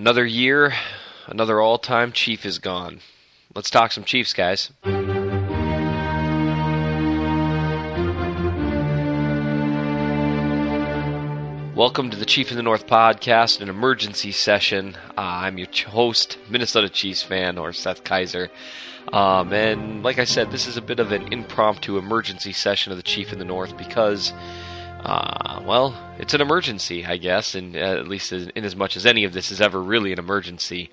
Another year, another all time Chief is gone. Let's talk some Chiefs, guys. Welcome to the Chief in the North podcast, an emergency session. Uh, I'm your host, Minnesota Chiefs fan, or Seth Kaiser. Um, and like I said, this is a bit of an impromptu emergency session of the Chief in the North because, uh, well, it's an emergency, I guess, and uh, at least in, in as much as any of this is ever really an emergency.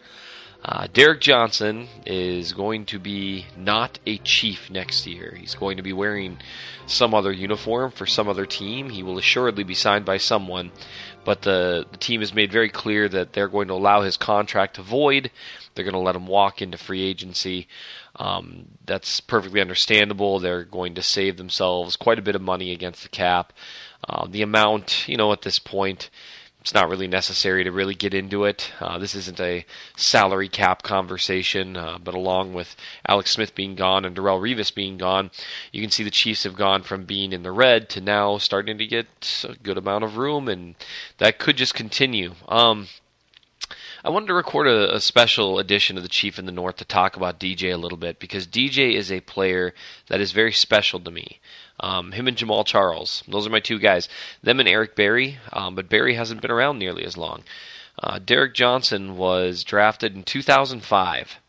Uh, Derrick Johnson is going to be not a chief next year. He's going to be wearing some other uniform for some other team. He will assuredly be signed by someone, but the, the team has made very clear that they're going to allow his contract to void. They're going to let him walk into free agency. Um, that's perfectly understandable. They're going to save themselves quite a bit of money against the cap. Uh, the amount, you know, at this point it's not really necessary to really get into it. Uh, this isn't a salary cap conversation, uh, but along with Alex Smith being gone and Darrelle Revis being gone, you can see the Chiefs have gone from being in the red to now starting to get a good amount of room, and that could just continue. Um, I wanted to record a, a, special edition of the Chief in the North to talk about DJ a little bit because DJ is a player that is very special to me. Um, him and Jamaal Charles. Those are my two guys. Them and Eric Berry, um, but Berry hasn't been around nearly as long. Uh, Derrick Johnson was drafted in 2005.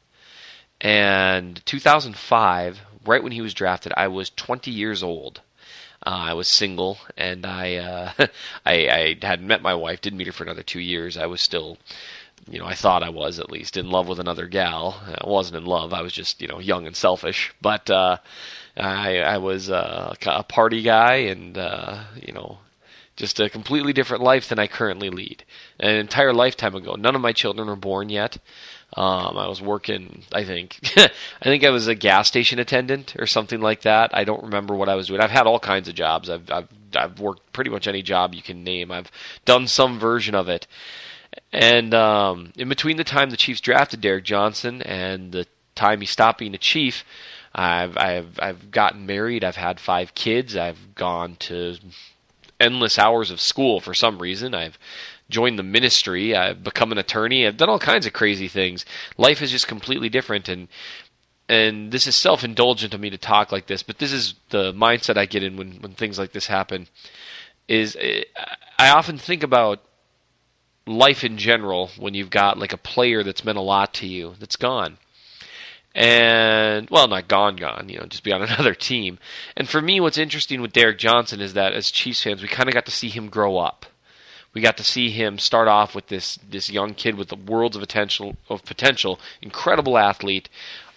And 2005, right when he was drafted, I was 20 years old. Uh, I was single, and I, uh, I I had met my wife. Didn't meet her for another two years. I was still, you know, I thought I was at least in love with another gal. I wasn't in love. I was just, you know, young and selfish. But uh, I I was uh, a party guy and uh, you know just a completely different life than I currently lead. An entire lifetime ago. None of my children were born yet. Um, I was working. I think I think I was a gas station attendant or something like that. I don't remember what I was doing. I've had all kinds of jobs. I've I've I've worked pretty much any job you can name. I've done some version of it. And um, in between the time the Chiefs drafted Derrick Johnson and the time he stopped being a Chief, I've I've I've gotten married. I've had five kids. I've gone to endless hours of school for some reason. I've joined the ministry. I've become an attorney. I've done all kinds of crazy things. Life is just completely different and and this is self-indulgent of me to talk like this, but this is the mindset I get in when when things like this happen is I often think about life in general when you've got like a player that's meant a lot to you that's gone and well, not gone, gone. You know, just be on another team. And for me, what's interesting with Derrick Johnson is that as Chiefs fans, we kind of got to see him grow up. We got to see him start off with this this young kid with the worlds of potential of potential, incredible athlete.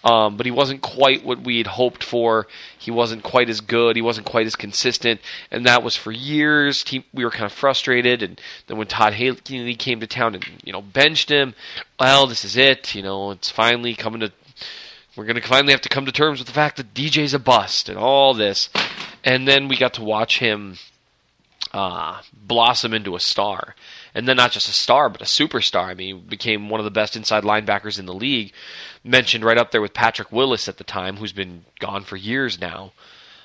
Um, but he wasn't quite what we had hoped for. He wasn't quite as good. He wasn't quite as consistent, and that was for years. He, we were kind of frustrated. And then when Todd Haley came to town and you know benched him, well, this is it. You know, it's finally coming to we're going to finally have to come to terms with the fact that DJ's a bust and all this. And then we got to watch him uh, blossom into a star. And then not just a star, but a superstar. I mean, he became one of the best inside linebackers in the league. Mentioned right up there with Patrick Willis at the time, who's been gone for years now.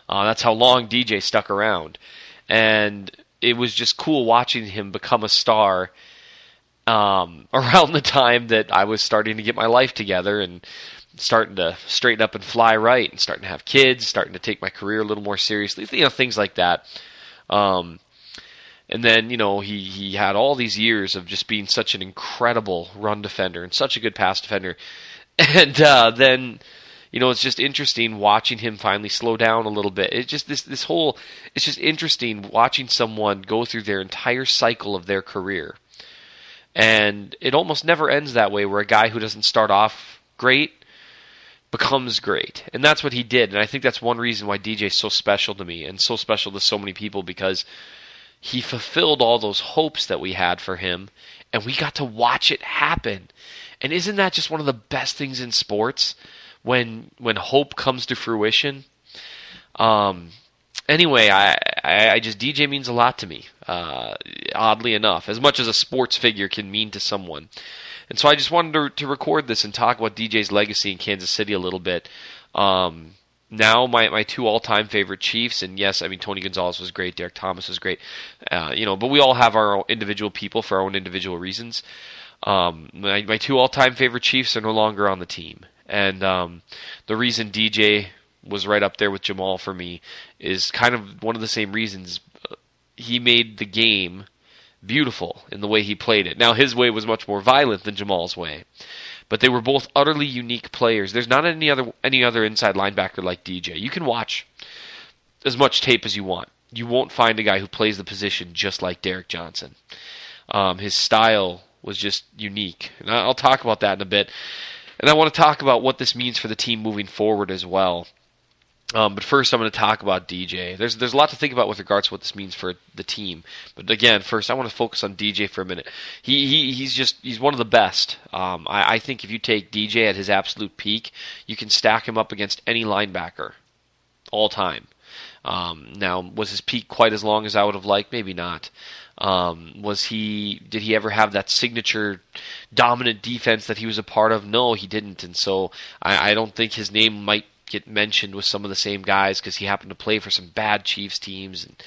Uh, that's how long DJ stuck around. And it was just cool watching him become a star um, around the time that I was starting to get my life together and starting to straighten up and fly right and starting to have kids, starting to take my career a little more seriously, you know, things like that. Um, and then, you know, he, he had all these years of just being such an incredible run defender and such a good pass defender. And uh, then, you know, it's just interesting watching him finally slow down a little bit. It just this this whole it's just interesting watching someone go through their entire cycle of their career. And it almost never ends that way where a guy who doesn't start off great becomes great. And that's what he did. And I think that's one reason why DJ is so special to me and so special to so many people because he fulfilled all those hopes that we had for him and we got to watch it happen. And isn't that just one of the best things in sports when when hope comes to fruition? Um anyway, I, I, I just DJ means a lot to me. Uh, oddly enough, as much as a sports figure can mean to someone. And so I just wanted to, to record this and talk about DJ's legacy in Kansas City a little bit. Um, now my my two all time favorite Chiefs, and yes, I mean Tony Gonzalez was great, Derrick Thomas was great, uh, you know, but we all have our individual people for our own individual reasons. Um, my, my two all-time favorite Chiefs are no longer on the team, and um, the reason DJ was right up there with Jamaal for me is kind of one of the same reasons. He made the game beautiful in the way he played it. Now his way was much more violent than Jamaal's way, but they were both utterly unique players. There's not any other any other inside linebacker like DJ. You can watch as much tape as you want. You won't find a guy who plays the position just like Derrick Johnson. Um, his style was just unique, and I'll talk about that in a bit. And I want to talk about what this means for the team moving forward as well. Um, but first, I'm going to talk about DJ. There's there's a lot to think about with regards to what this means for the team. But again, first, I want to focus on DJ for a minute. He, he he's just he's one of the best. Um, I, I think if you take DJ at his absolute peak, you can stack him up against any linebacker, all time. Um, now, was his peak quite as long as I would have liked? Maybe not. Um, was he? Did he ever have that signature dominant defense that he was a part of? No, he didn't. And so I, I don't think his name might get mentioned with some of the same guys because he happened to play for some bad Chiefs teams and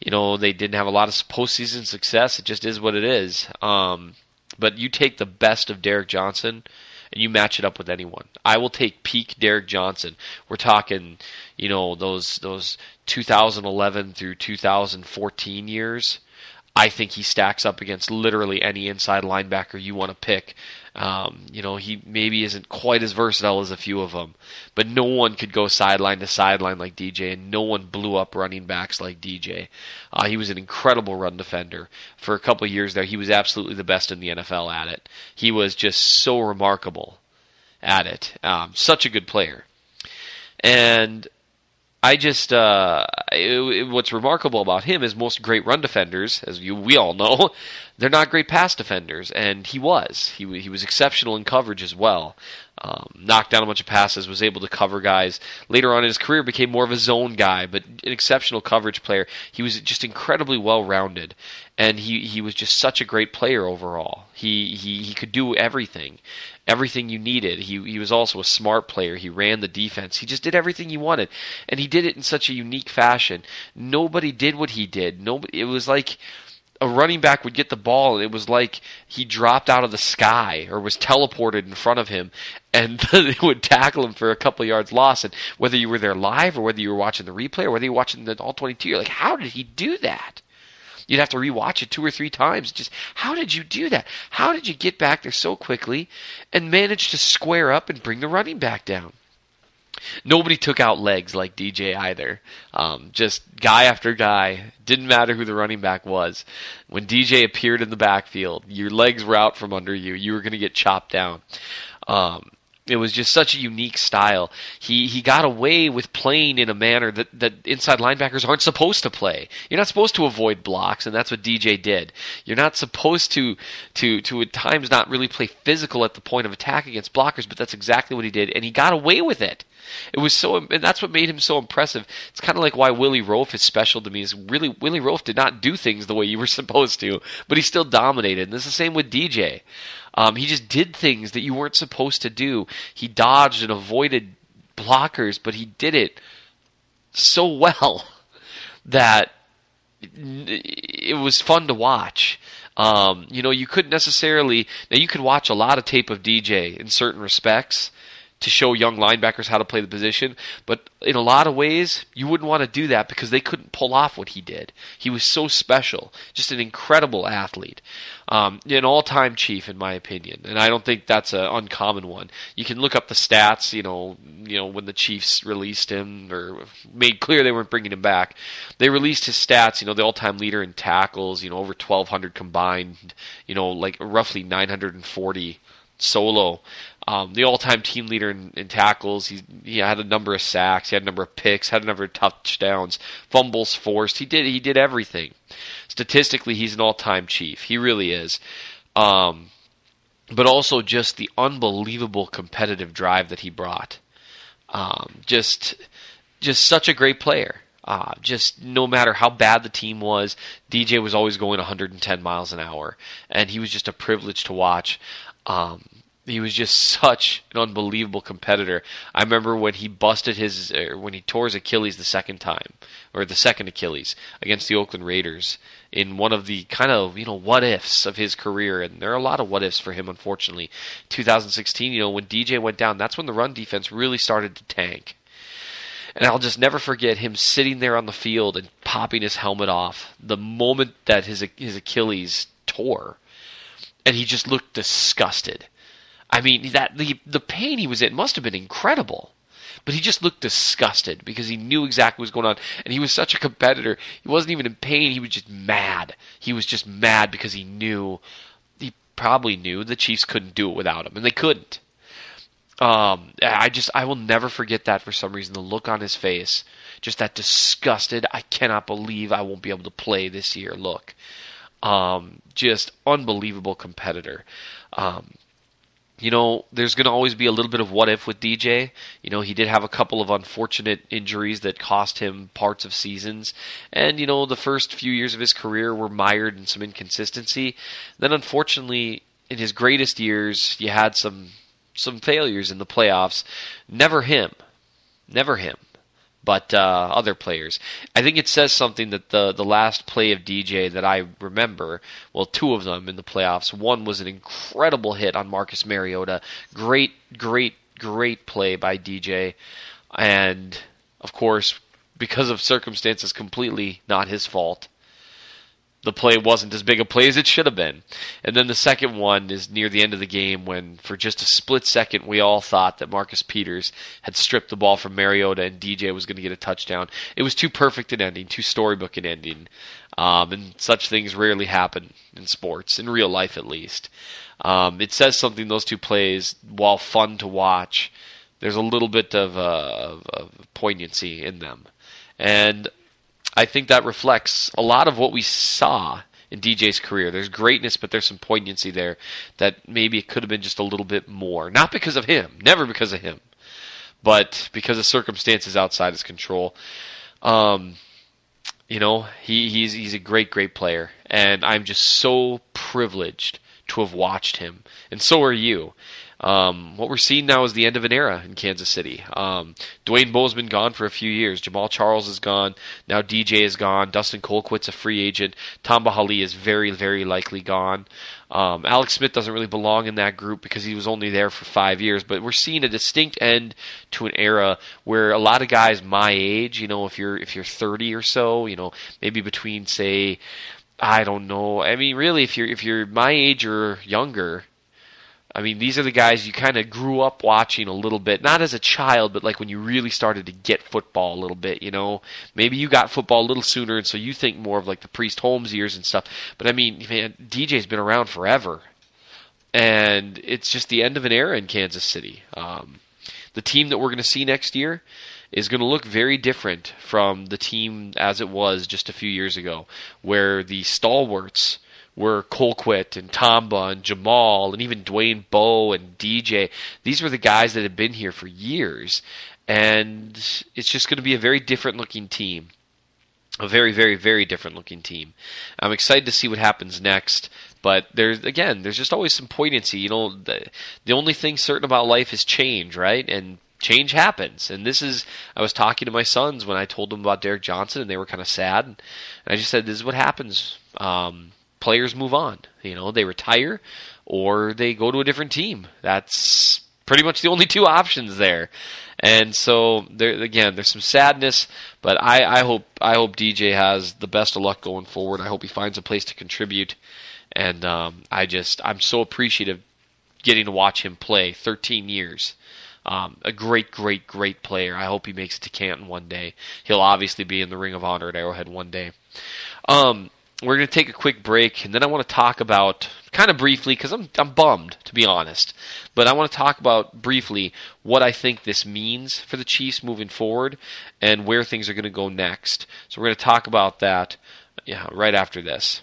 you know they didn't have a lot of postseason success. It just is what it is. Um, but you take the best of Derrick Johnson and you match it up with anyone. I will take peak Derrick Johnson. We're talking, you know, those those 2011 through 2014 years. I think he stacks up against literally any inside linebacker you want to pick. Um, you know, he maybe isn't quite as versatile as a few of them, but no one could go sideline to sideline like DJ, and no one blew up running backs like DJ. Uh, he was an incredible run defender. For a couple years there, he was absolutely the best in the NFL at it. He was just so remarkable at it. Um, such a good player. And I just uh, it, what's remarkable about him is most great run defenders, as you we all know, they're not great pass defenders, and he was. He he was exceptional in coverage as well. Um, knocked down a bunch of passes, was able to cover guys. Later on in his career, became more of a zone guy, but an exceptional coverage player. He was just incredibly well rounded, and he he was just such a great player overall. He he he could do everything, everything you needed. He he was also a smart player. He ran the defense. He just did everything you wanted, and he did it in such a unique fashion. Nobody did what he did. Nobody. It was like a running back would get the ball and it was like he dropped out of the sky or was teleported in front of him and they would tackle him for a couple yards loss and whether you were there live or whether you were watching the replay or whether you were watching the all 22 you're like how did he do that? You'd have to rewatch it two or three times. Just how did you do that? How did you get back there so quickly and manage to square up and bring the running back down Nobody took out legs like DJ either. Um, just guy after guy. Didn't matter who the running back was. When DJ appeared in the backfield, your legs were out from under you. You were going to get chopped down. Um, it was just such a unique style. He he got away with playing in a manner that, that inside linebackers aren't supposed to play. You're not supposed to avoid blocks, and that's what DJ did. You're not supposed to to to at times not really play physical at the point of attack against blockers, but that's exactly what he did, and he got away with it. It was so, and that's what made him so impressive. It's kind of like why Willie Roaf is special to me. Is really Willie Roaf did not do things the way you were supposed to, but he still dominated. And it's the same with DJ. Um, he just did things that you weren't supposed to do. He dodged and avoided blockers, but he did it so well that it was fun to watch. Um, you know, you couldn't necessarily now you could watch a lot of tape of DJ in certain respects, to show young linebackers how to play the position. But in a lot of ways, you wouldn't want to do that because they couldn't pull off what he did. He was so special, just an incredible athlete, um, an all-time chief in my opinion. And I don't think that's an uncommon one. You can look up the stats. You know, you know when the Chiefs released him or made clear they weren't bringing him back. They released his stats. You know, the all-time leader in tackles. You know, over 1,200 combined. You know, like roughly 940 solo. Um, the all-time team leader in, in tackles. He, he had a number of sacks. He had a number of picks. Had a number of touchdowns. Fumbles forced. He did he did everything. Statistically, he's an all-time chief. He really is. Um, but also just the unbelievable competitive drive that he brought. Um, just just such a great player. Uh, just no matter how bad the team was, DJ was always going 110 miles an hour, and he was just a privilege to watch. Um, he was just such an unbelievable competitor. I remember when he busted his uh, when he tore his Achilles the second time or the second Achilles against the Oakland Raiders in one of the kind of you know what ifs of his career, and there are a lot of what ifs for him. Unfortunately, 2016, you know when DJ went down, that's when the run defense really started to tank. And I'll just never forget him sitting there on the field and popping his helmet off the moment that his his Achilles tore, and he just looked disgusted I mean, that the the pain he was in must have been incredible. But he just looked disgusted because he knew exactly what was going on, and he was such a competitor. He wasn't even in pain; he was just mad. He was just mad because he knew, he probably knew the Chiefs couldn't do it without him, and they couldn't. Um, I just I will never forget that for some reason. The look on his face, just that disgusted. I cannot believe I won't be able to play this year. Look, um, just unbelievable competitor. Um, you know, there's going to always be a little bit of what if with DJ. You know, he did have a couple of unfortunate injuries that cost him parts of seasons. And, you know, the first few years of his career were mired in some inconsistency. Then, unfortunately, in his greatest years, you had some some failures in the playoffs. Never him. Never him but uh, other players. I think it says something that the the last play of DJ that I remember, well, two of them in the playoffs. One was an incredible hit on Marcus Mariota. Great, great, great play by DJ, and of course, because of circumstances, completely not his fault the play wasn't as big a play as it should have been. And then the second one is near the end of the game when, for just a split second, we all thought that Marcus Peters had stripped the ball from Mariota and DJ was going to get a touchdown. It was too perfect an ending, too storybook an ending. Um, and such things rarely happen in sports, in real life at least. Um, it says something, those two plays, while fun to watch, there's a little bit of, uh, of, of poignancy in them. And I think that reflects a lot of what we saw in DJ's career. There's greatness, but there's some poignancy there that maybe it could have been just a little bit more. Not because of him, never because of him, but because of circumstances outside his control. Um, you know, he, he's he's a great, great player, and I'm just so privileged to have watched him, and so are you. Um, what we're seeing now is the end of an era in Kansas City. Um, Dwayne Bowe's been gone for a few years. Jamaal Charles is gone. Now DJ is gone. Dustin Colquitt's a free agent. Tamba Hali is very, very likely gone. Um, Alex Smith doesn't really belong in that group because he was only there for five years. But we're seeing a distinct end to an era where a lot of guys my age, you know, if you're if you're 30 or so, you know, maybe between say, I don't know. I mean, really, if you're if you're my age or younger, I mean, these are the guys you kind of grew up watching a little bit, not as a child, but like when you really started to get football a little bit, you know. Maybe you got football a little sooner, and so you think more of like the Priest Holmes years and stuff. But I mean, man, DJ's been around forever, and it's just the end of an era in Kansas City. Um, the team that we're going to see next year is going to look very different from the team as it was just a few years ago, where the stalwarts were Colquitt and Tamba and Jamaal and even Dwayne Bowe and DJ. These were the guys that had been here for years. And it's just going to be a very different looking team. A very, very, very different looking team. I'm excited to see what happens next. But there's again, there's just always some poignancy. You know, the, the only thing certain about life is change, right? And change happens. And this is, I was talking to my sons when I told them about Derrick Johnson, and they were kind of sad. And I just said, this is what happens. Um, players move on. You know, they retire or they go to a different team. That's pretty much the only two options there. And so there again, there's some sadness, but I, I hope I hope DJ has the best of luck going forward. I hope he finds a place to contribute, and um, I just I'm so appreciative getting to watch him play 13 years. Um, a great, great, great player. I hope he makes it to Canton one day. He'll obviously be in the Ring of Honor at Arrowhead one day. Um, we're going to take a quick break, and then I want to talk about kind of briefly because I'm I'm bummed to be honest, but I want to talk about briefly what I think this means for the Chiefs moving forward and where things are going to go next. So we're going to talk about that, yeah, right after this.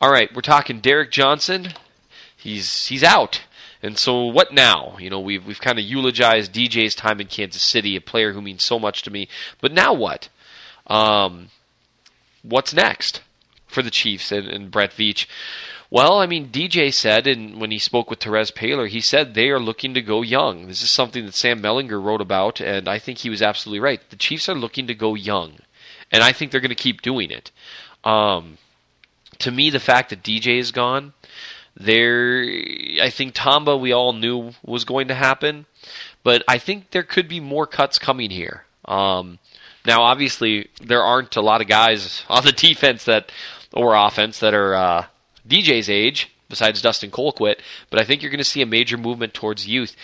All right, we're talking Derrick Johnson. He's he's out. And so what now? You know, we've we've kind of eulogized DJ's time in Kansas City, a player who means so much to me. But now what? Um, what's next for the Chiefs and, and Brett Veach? Well, I mean, DJ said, and when he spoke with Terez Paylor, he said they are looking to go young. This is something that Sam Mellinger wrote about, and I think he was absolutely right. The Chiefs are looking to go young, and I think they're going to keep doing it. Um, to me, the fact that DJ is gone, there, I think Tamba we all knew was going to happen, but I think there could be more cuts coming here. Um, now, obviously, there aren't a lot of guys on the defense that or offense that are uh, DJ's age, besides Dustin Colquitt, but I think you're going to see a major movement towards youth.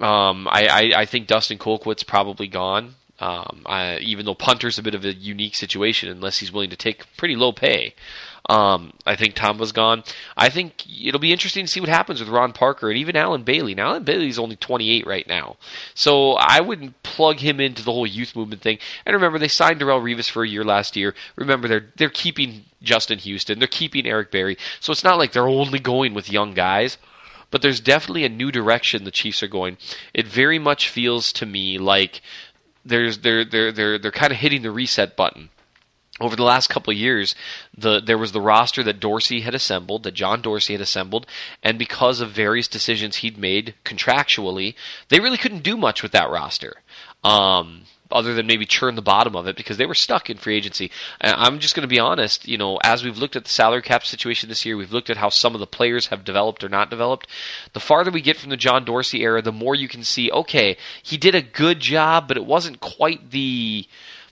Um, I, I, I, think Dustin Colquitt's probably gone. Um, I, even though punter's a bit of a unique situation, unless he's willing to take pretty low pay. Um, I think Tamba's gone. I think it'll be interesting to see what happens with Ron Parker and even Allen Bailey. Now, Allen Bailey's only 28 right now. So I wouldn't plug him into the whole youth movement thing. And remember, they signed Darrelle Revis for a year last year. Remember, they're, they're keeping Justin Houston. They're keeping Eric Berry. So it's not like they're only going with young guys. But there's definitely a new direction the Chiefs are going. It very much feels to me like there's they're they're they're they're kind of hitting the reset button over the last couple years, the there was the roster that Dorsey had assembled, that John Dorsey had assembled, and because of various decisions he'd made contractually, they really couldn't do much with that roster. Um, other than maybe churn the bottom of it because they were stuck in free agency. I'm just going to be honest, you know, as we've looked at the salary cap situation this year, we've looked at how some of the players have developed or not developed. The farther we get from the John Dorsey era, the more you can see, okay, he did a good job, but it wasn't quite the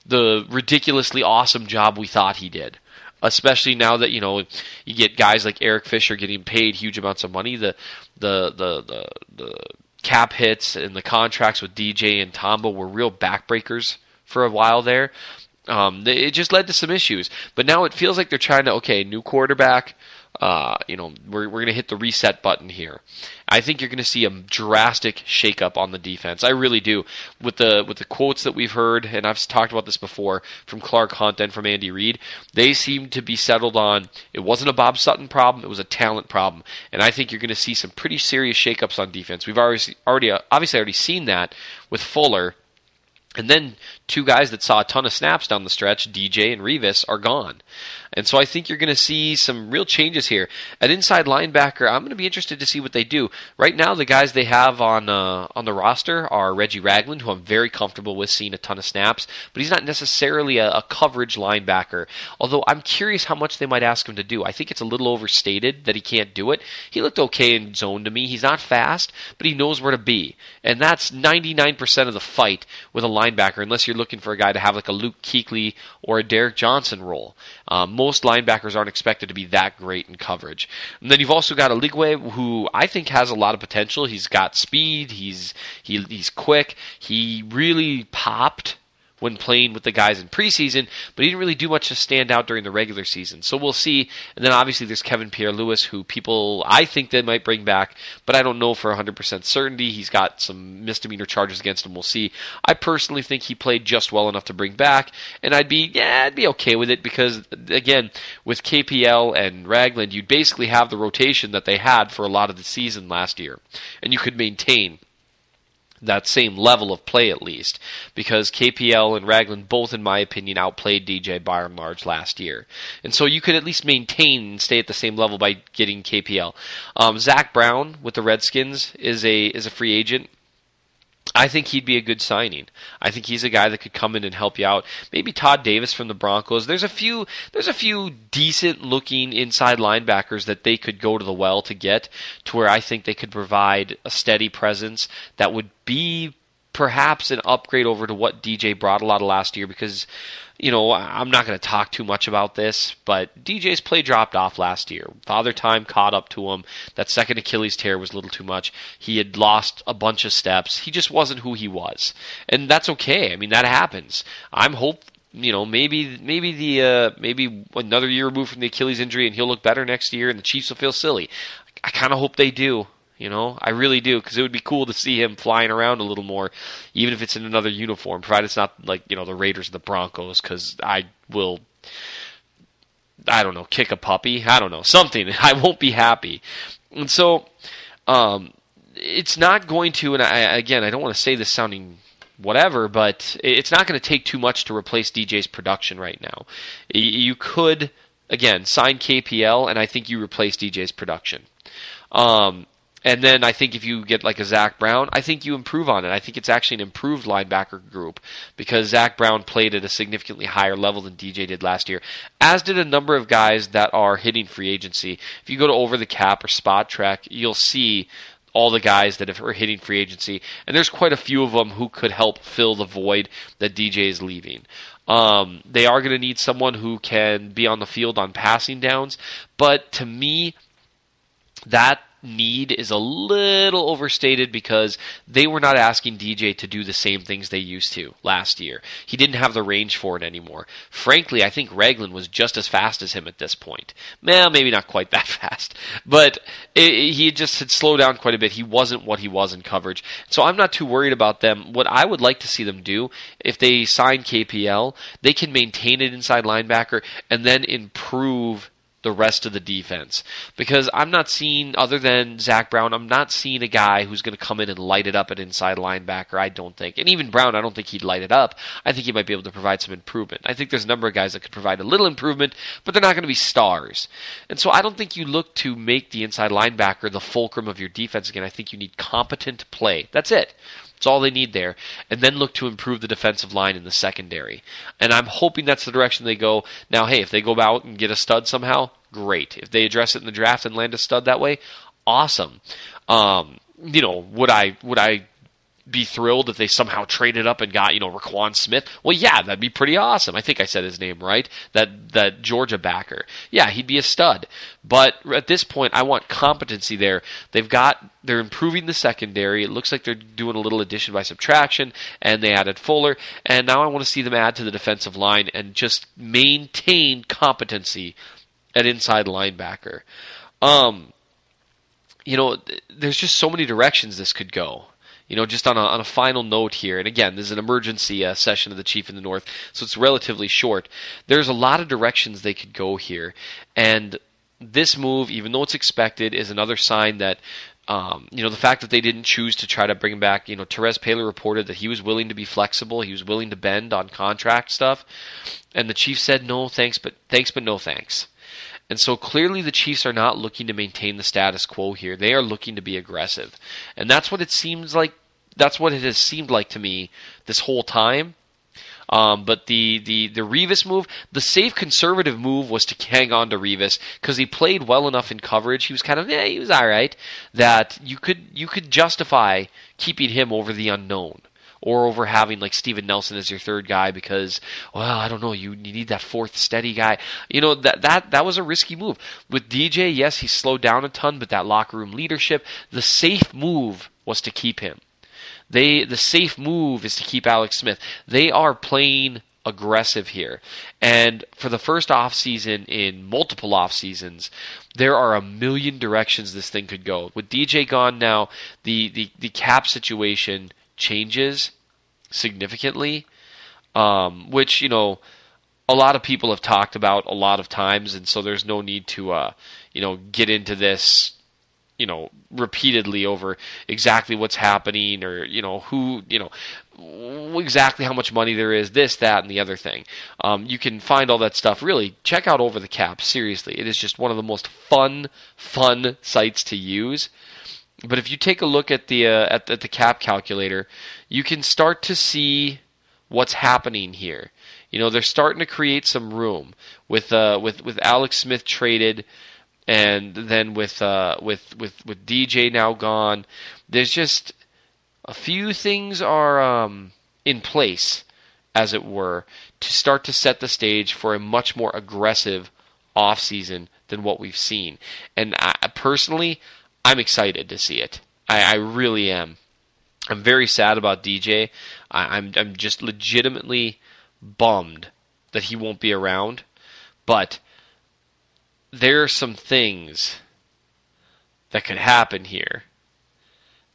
the ridiculously awesome job we thought he did. Especially now that you know you get guys like Eric Fisher getting paid huge amounts of money, the the the the, the cap hits and the contracts with DJ and Tamba were real backbreakers for a while there. Um, it just led to some issues, but now it feels like they're trying to okay, new quarterback, uh, you know, we're, we're going to hit the reset button here. I think you're going to see a drastic shakeup on the defense. I really do. With the with the quotes that we've heard, and I've talked about this before from Clark Hunt and from Andy Reid, they seem to be settled on it wasn't a Bob Sutton problem, it was a talent problem. And I think you're going to see some pretty serious shakeups on defense. We've already already obviously already seen that with Fuller and then two guys that saw a ton of snaps down the stretch, DJ and Revis, are gone. And so I think you're going to see some real changes here. At inside linebacker, I'm going to be interested to see what they do. Right now, the guys they have on uh, on the roster are Reggie Ragland, who I'm very comfortable with seeing a ton of snaps, but he's not necessarily a, a coverage linebacker. Although I'm curious how much they might ask him to do. I think it's a little overstated that he can't do it. He looked okay in zone to me. He's not fast, but he knows where to be, and that's 99% of the fight with a linebacker, unless you're looking for a guy to have like a Luke Kuechly or a Derrick Johnson role. Um, most linebackers aren't expected to be that great in coverage. And then you've also got a Eligwe, who I think has a lot of potential. He's got speed. He's he, he's quick. He really popped when playing with the guys in preseason, but he didn't really do much to stand out during the regular season. So we'll see. And then obviously there's Kevin Pierre Louis, who people I think they might bring back, but I don't know for 100% certainty. He's got some misdemeanor charges against him. We'll see. I personally think he played just well enough to bring back, and I'd be yeah, I'd be okay with it because again, with KPL and Ragland, you'd basically have the rotation that they had for a lot of the season last year, and you could maintain that same level of play at least, because KPL and Ragland both, in my opinion, outplayed DJ by and large last year, and so you could at least maintain and stay at the same level by getting KPL. Um, Zach Brown with the Redskins is a is a free agent. I think he'd be a good signing. I think he's a guy that could come in and help you out. Maybe Todd Davis from the Broncos. There's a few there's a few decent looking inside linebackers that they could go to the well to get to where I think they could provide a steady presence that would be perhaps an upgrade over to what DJ brought a lot of last year because you know, I'm not going to talk too much about this, but DJ's play dropped off last year. Father Time caught up to him. That second Achilles tear was a little too much. He had lost a bunch of steps. He just wasn't who he was. And that's okay. I mean, that happens. I'm hope you know, maybe maybe the uh, maybe another year removed from the Achilles injury, and he'll look better next year, and the Chiefs will feel silly. I kind of hope they do. You know, I really do because it would be cool to see him flying around a little more, even if it's in another uniform, provided it's not like you know the Raiders or the Broncos. Because I will, I don't know, kick a puppy. I don't know something. I won't be happy, and so um, it's not going to. And I, again, I don't want to say this sounding whatever, but it's not going to take too much to replace DJ's production right now. You could again, sign KPL, and I think you replace DJ's production. Um, and then I think if you get like a Zach Brown, I think you improve on it. I think it's actually an improved linebacker group because Zach Brown played at a significantly higher level than DJ did last year, as did a number of guys that are hitting free agency. If you go to Over the Cap or Spotrac, you'll see all the guys that are hitting free agency, and there's quite a few of them who could help fill the void that DJ is leaving. Um, they are going to need someone who can be on the field on passing downs, but to me, that need is a little overstated because they were not asking DJ to do the same things they used to last year. He didn't have the range for it anymore. Frankly, I think Ragland was just as fast as him at this point. Well, maybe not quite that fast, but it, he just had slowed down quite a bit. He wasn't what he was in coverage. So I'm not too worried about them. What I would like to see them do, if they sign KPL, they can maintain it inside linebacker and then improve the rest of the defense. Because I'm not seeing, other than Zach Brown, I'm not seeing a guy who's going to come in and light it up at inside linebacker, I don't think. And even Brown, I don't think he'd light it up. I think he might be able to provide some improvement. I think there's a number of guys that could provide a little improvement, but they're not going to be stars. And so I don't think you look to make the inside linebacker the fulcrum of your defense again. I think you need competent play. That's it. That's all they need there. And then look to improve the defensive line in the secondary. And I'm hoping that's the direction they go. Now, hey, if they go out and get a stud somehow, great. If they address it in the draft and land a stud that way, awesome. Um, you know, would I would I be thrilled if they somehow traded up and got you know Roquan Smith. Well, yeah, that'd be pretty awesome. I think I said his name right. That that Georgia backer. Yeah, he'd be a stud. But at this point, I want competency there. They've got they're improving the secondary. It looks like they're doing a little addition by subtraction, and they added Fuller. And now I want to see them add to the defensive line and just maintain competency at inside linebacker. Um, you know, there's just so many directions this could go you know, just on a, on a final note here, and again, this is an emergency uh, session of the Chief in the North, so it's relatively short. There's a lot of directions they could go here, and this move, even though it's expected, is another sign that um, you know, the fact that they didn't choose to try to bring him back, you know, Terez Paylor reported that he was willing to be flexible, he was willing to bend on contract stuff, and the chief said no thanks, but thanks, but no thanks. And so clearly the Chiefs are not looking to maintain the status quo here. They are looking to be aggressive. And that's what it seems like that's what it has seemed like to me this whole time. Um, but the, the, the Revis move, the safe conservative move was to hang on to Revis because he played well enough in coverage. He was kind of yeah, he was all right. That you could you could justify keeping him over the unknown or over having like Steven Nelson as your third guy because well I don't know you, you need that fourth steady guy you know that that that was a risky move with DJ yes he slowed down a ton but that locker room leadership the safe move was to keep him they the safe move is to keep Alex Smith. They are playing aggressive here. And for the first off season in multiple off seasons, there are a million directions this thing could go. With DJ gone now, the the, the cap situation changes significantly. Um, which, you know, a lot of people have talked about a lot of times, and so there's no need to uh, you know, get into this you know repeatedly over exactly what's happening or you know who you know exactly how much money there is this that and the other thing. Um, you can find all that stuff. Really check out over the cap seriously. It is just one of the most fun fun sites to use but if you take a look at the uh, at, at the cap calculator you can start to see what's happening here you know they're starting to create some room with uh, with with Alex Smith traded and then with uh, with with with DJ now gone, there's just a few things are um, in place, as it were, to start to set the stage for a much more aggressive off season than what we've seen. And I, personally, I'm excited to see it. I, I really am. I'm very sad about DJ. I, I'm I'm just legitimately bummed that he won't be around, but there are some things that could happen here.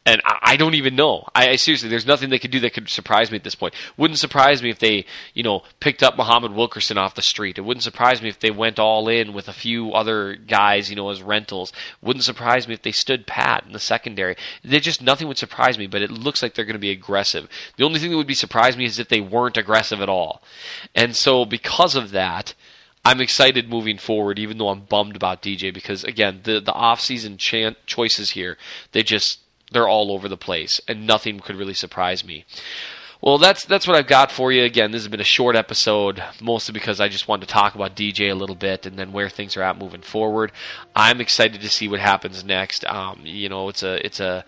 And I, don't even know. I, I, seriously, there's nothing they could do that could surprise me at this point. Wouldn't surprise me if they, you know, picked up Muhammad Wilkerson off the street. It wouldn't surprise me if they went all in with a few other guys, you know, as rentals. Wouldn't surprise me if they stood pat in the secondary. They just nothing would surprise me. But it looks like they're going to be aggressive. The only thing that would be surprise me is if they weren't aggressive at all. And so because of that, I'm excited moving forward, even though I'm bummed about DJ because again, the the off season choices here, they just they're all over the place, and nothing could really surprise me. Well, that's that's what I've got for you. Again, this has been a short episode, mostly because I just wanted to talk about DJ a little bit and then where things are at moving forward. I'm excited to see what happens next. Um, you know, it's a it's a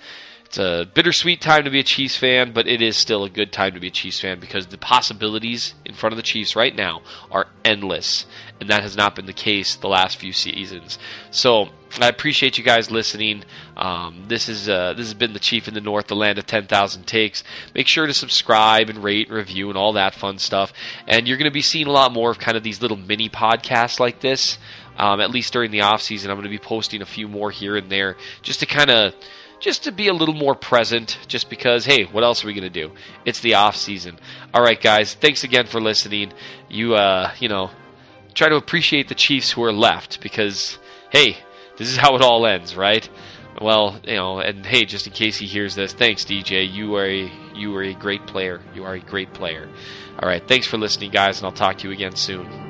it's a bittersweet time to be a Chiefs fan, but it is still a good time to be a Chiefs fan because the possibilities in front of the Chiefs right now are endless, and that has not been the case the last few seasons. So I appreciate you guys listening. Um, this is uh, this has been the Chief in the North, the land of ten thousand takes. Make sure to subscribe and rate and review and all that fun stuff. And you're going to be seeing a lot more of kind of these little mini podcasts like this. Um, at least during the off season, I'm going to be posting a few more here and there just to kind of just to be a little more present, just because, hey, what else are we going to do? It's the off season. All right, guys, thanks again for listening. You, uh, you know, try to appreciate the Chiefs who are left because, hey, this is how it all ends, right? Well, you know, and hey, just in case he hears this, thanks, DJ. You are a you are a great player. You are a great player. All right, thanks for listening, guys, and I'll talk to you again soon.